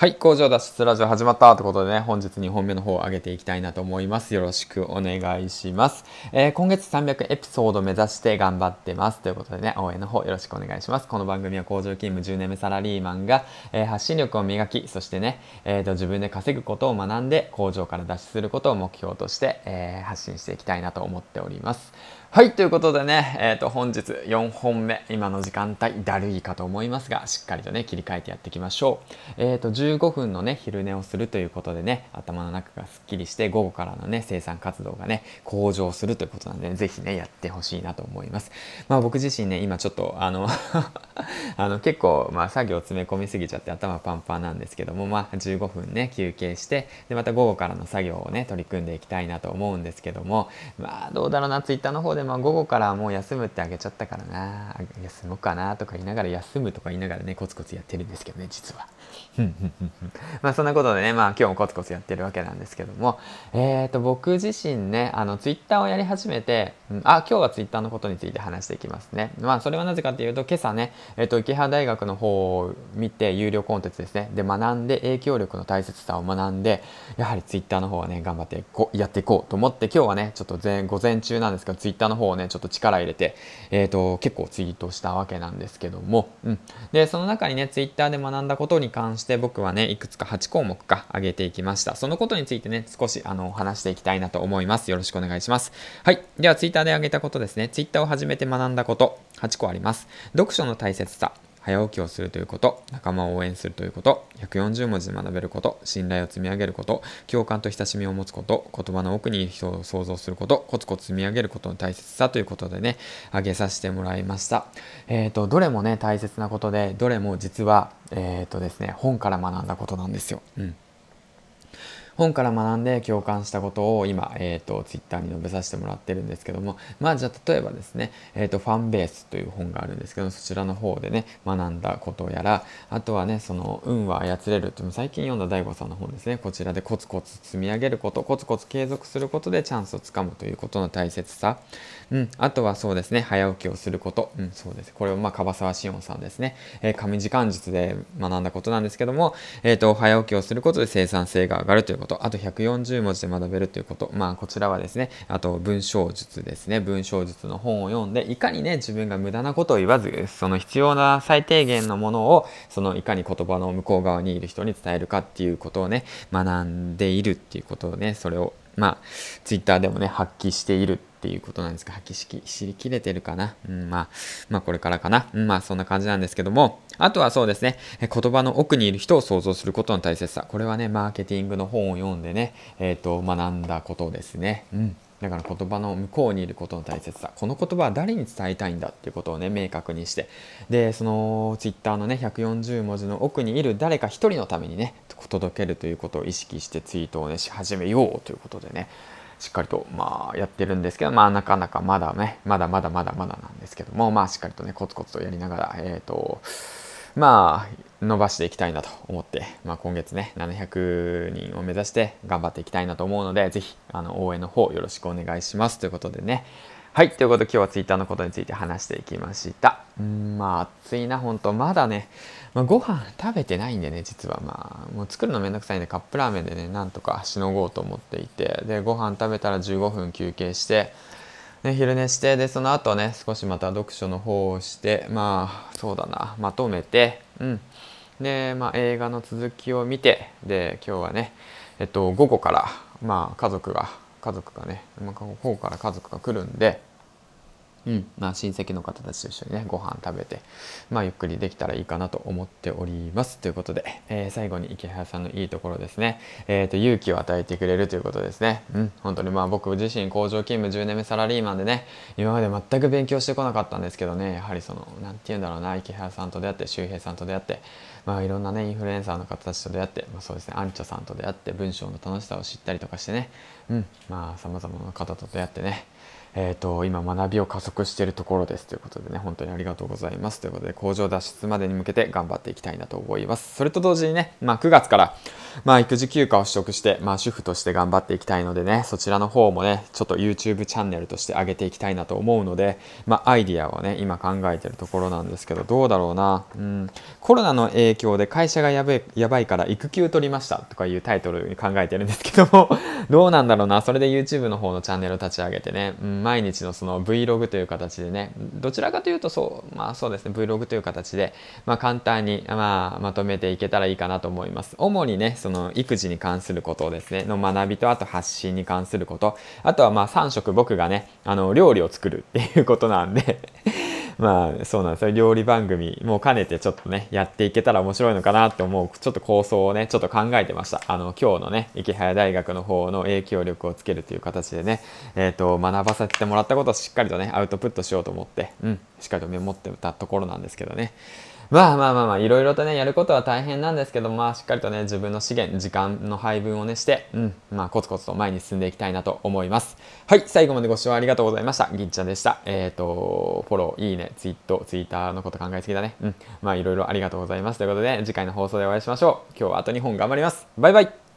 はい、工場脱出ラジオ始まったということでね、本日2本目の方を上げていきたいなと思います。よろしくお願いします。えー、今月300エピソード目指して頑張ってます。ということでね、応援の方よろしくお願いします。この番組は工場勤務10年目サラリーマンが、えー、発信力を磨き、そしてね、えーと、自分で稼ぐことを学んで、工場から脱出することを目標として、えー、発信していきたいなと思っております。はい、ということでね、えっ、ー、と、本日4本目、今の時間帯、だるいかと思いますが、しっかりとね、切り替えてやっていきましょう。えっ、と、15分のね、昼寝をするということでね、頭の中がすっきりして、午後からのね、生産活動がね、向上するということなんで、ね、ぜひね、やってほしいなと思います。まあ、僕自身ね、今ちょっと、あの あの、結構、まあ、作業詰め込みすぎちゃって頭パンパンなんですけども、まあ、15分ね、休憩して、で、また午後からの作業をね、取り組んでいきたいなと思うんですけども、まあ、どうだろうな、ツイッターの方で、まあ、午後からもう休むってあげちゃったからな休もうかなとか言いながら休むとか言いながらねコツコツやってるんですけどね実は まあそんなことでねまあ今日もコツコツやってるわけなんですけども。えっ、ー、と僕自身ねあのツイッターをやり始めて、うん、あ今日はツイッターのことについて話していきますね。まあそれはなぜかっていうと今朝ねえっ、ー、と池原大学の方を見て有料コンテンツですね。で学んで影響力の大切さを学んでやはりツイッターの方はね頑張ってこやっていこうと思って今日はねちょっと前午前中なんですけどツイッターの方をねちょっと力入れて、えーと、結構ツイートしたわけなんですけども、うん、でその中にねツイッターで学んだことに関して僕はねいくつか8項目か挙げていきました。そのことについてね少しあの話していきたいなと思います。よろしくお願いします。はい。ではツイッターで挙げたことですね。ツイッターを始めて学んだこと8個あります。読書の大切さ。早起きをするということ、仲間を応援するということ、140文字で学べること、信頼を積み上げること、共感と親しみを持つこと、言葉の奥に人を想像すること、コツコツ積み上げることの大切さということでね、挙げさせてもらいました。えっ、ー、と、どれもね、大切なことで、どれも実は、えっ、ー、とですね、本から学んだことなんですよ。うん。本から学んで共感したことを今、えーと、ツイッターに述べさせてもらってるんですけどもまあじゃあ例えばですね、えーと、ファンベースという本があるんですけどそちらの方でね学んだことやらあとはねその運は操れるという最近読んだ DAIGO さんの本ですね。こちらでコツコツ積み上げることコツコツ継続することでチャンスをつかむということの大切さ、うん、あとはそうですね早起きをすること、うん、そうです。これをまあ樺沢志音さんですね、えー、紙時間術で学んだことなんですけども、えーと早起きをすることで生産性が上がるということあと140文字で学べるということ。まあ、こちらはですね、あと文章術ですね。文章術の本を読んで、いかにね、自分が無駄なことを言わず、その必要な最低限のものを、そのいかに言葉の向こう側にいる人に伝えるかっていうことをね、学んでいるっていうことをね、それを、まあ、ツイッターでもね、発揮しているっていうことなんですが、発揮し知りきれてるかな？うん、まあ、まあ、これからかな？うん、まあ、そんな感じなんですけども、あとはそうですね、言葉の奥にいる人を想像することの大切さ。これはね、マーケティングの本を読んでね、えっ、ー、と、学んだことですね。うん。だから言葉の向こうにいることの大切さこの言葉は誰に伝えたいんだっていうことをね明確にしてでそのツイッターのね140文字の奥にいる誰か一人のためにね届けるということを意識してツイートをねし始めようということでねしっかりとまあやってるんですけどまあなかなかまだねまだまだまだまだなんですけどもまあしっかりとねコツコツとやりながらえっ、ー、とまあ伸ばしていきたいなと思って、まあ、今月ね700人を目指して頑張っていきたいなと思うので是非あの応援の方よろしくお願いします。ということでね。はい。ということで今日は Twitter のことについて話していきました。うん、まあ暑いな、本当まだね、まあ、ご飯食べてないんでね、実は。まあ、もう作るのめんどくさいんでカップラーメンでね、なんとかしのごうと思っていて、で、ご飯食べたら15分休憩して、ね、昼寝して、で、その後ね、少しまた読書の方をして、まあ、そうだな、まとめて、うん。で、まあ、映画の続きを見て、で、今日はね、えっと、午後から、まあ、家族が、家族がね、まあ、午後から家族が来るんで、うん。まあ、親戚の方たちと一緒にねご飯食べて、まあ、ゆっくりできたらいいかなと思っております。ということで、えー、最後に池原さんのいいところですね、えーと、勇気を与えてくれるということですね、うん、本当にまあ僕自身工場勤務10年目サラリーマンでね今まで全く勉強してこなかったんですけどねやはりその何て言うんだろうな池原さんと出会って周平さんと出会ってまあいろんなねインフルエンサーの方たちと出会って、まあ、そうですねアンチョさんと出会って文章の楽しさを知ったりとかしてね。うん。まあさまざまな方と出会ってね。えーと、今学びを加速しているところです。ということでね本当にありがとうございます。ということで工場脱出までに向けて頑張っていきたいなと思います。それと同時にね、まあ、9月からまあ、育児休暇を取得して、まあ、主婦として頑張っていきたいのでね、そちらの方もね、ちょっと YouTube チャンネルとして上げていきたいなと思うので、まあ、アイディアをね、今考えてるところなんですけど、どうだろうな。うん、コロナの影響で会社がやばいやばいから育休取りましたとかいうタイトルに考えてるんですけども、どうなんだろうな。それで YouTube の方のチャンネルを立ち上げてね、うん、毎日のその Vlog という形でね、どちらかというとそう、まあそうですね、Vlog という形で、まあ簡単に、まあ、まとめていけたらいいかなと思います。主にね、その育児に関することですね、の学びと、あと発信に関すること、あとはまあ3食僕がね、あの、料理を作るっていうことなんでまあそうなんですよ。料理番組も兼ねてちょっとねやっていけたら面白いのかなって思うちょっと構想をねちょっと考えてました。あの今日のね池早大学の方の影響力をつけるという形でねえっ、ー、と学ばさせてもらったことをしっかりとねアウトプットしようと思って。うん。しっかりとメモってたところなんですけどねまあまあまあまあ、いろいろとね、やることは大変なんですけど、まあ、しっかりとね、自分の資源、時間の配分をね、して、うん、まあ、コツコツと前に進んでいきたいなと思います。はい、最後までご視聴ありがとうございました。ぎっちゃんでした。えっ、ー、と、フォロー、いいね、ツイート、ツイッターのこと考えすぎだね。うん、まあ、いろいろありがとうございます。ということで、次回の放送でお会いしましょう。今日はあと2本頑張ります。バイバイ